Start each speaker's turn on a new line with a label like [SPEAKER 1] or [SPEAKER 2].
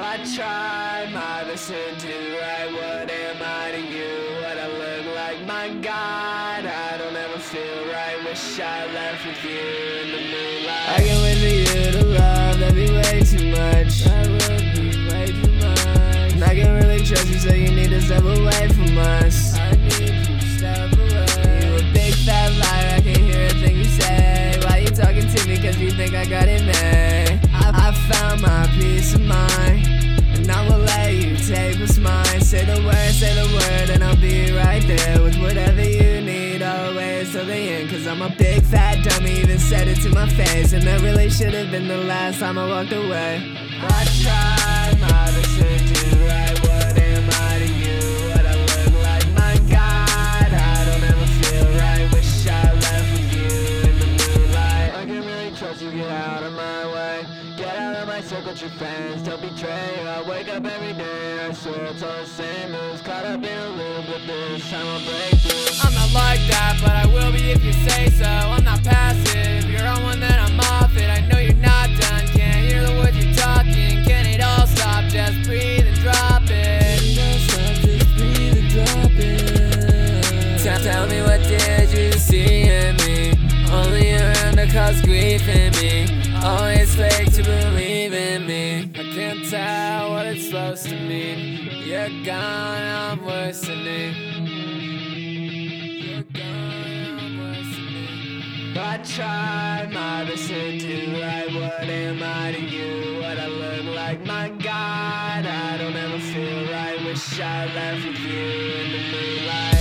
[SPEAKER 1] I tried my best to do right. What am I to you? What I look like? My God, I don't ever feel right. Wish I left with you in the moonlight. Step away from us. I need you to step away. You a big fat liar. I can't hear a thing you say. Why you talking to me? Cause you think I got it made. I, I found my peace of mind. And I will let you take what's mine. Say the word, say the word, and I'll be right there with whatever you need. Always till the end, cause I'm a big fat dummy. Even said it to my face, and that really should have been the last time I walked away. I tried circle, true friends. Don't betray. I wake up every day. I swear it's all the same. moves. Caught up in a loop, but this time I'll break through.
[SPEAKER 2] I'm not like that, but I will be if you say so. I'm not passive. You're on one, then I'm off it. I know you're not done. Can't hear the words you're talking. Can it all stop? Just breathe and drop it.
[SPEAKER 1] Just breathe and drop it.
[SPEAKER 2] Tell, tell me what did you see in me? Only around to cause grief in me. Oh, Always fake to believe in me. I can't tell what it's supposed to mean. You're gone, I'm worsening. You're gone, I'm worsening.
[SPEAKER 1] I tried my best to do right. What am I to you? What I look like? My God, I don't ever feel right. Wish I left with you in the moonlight.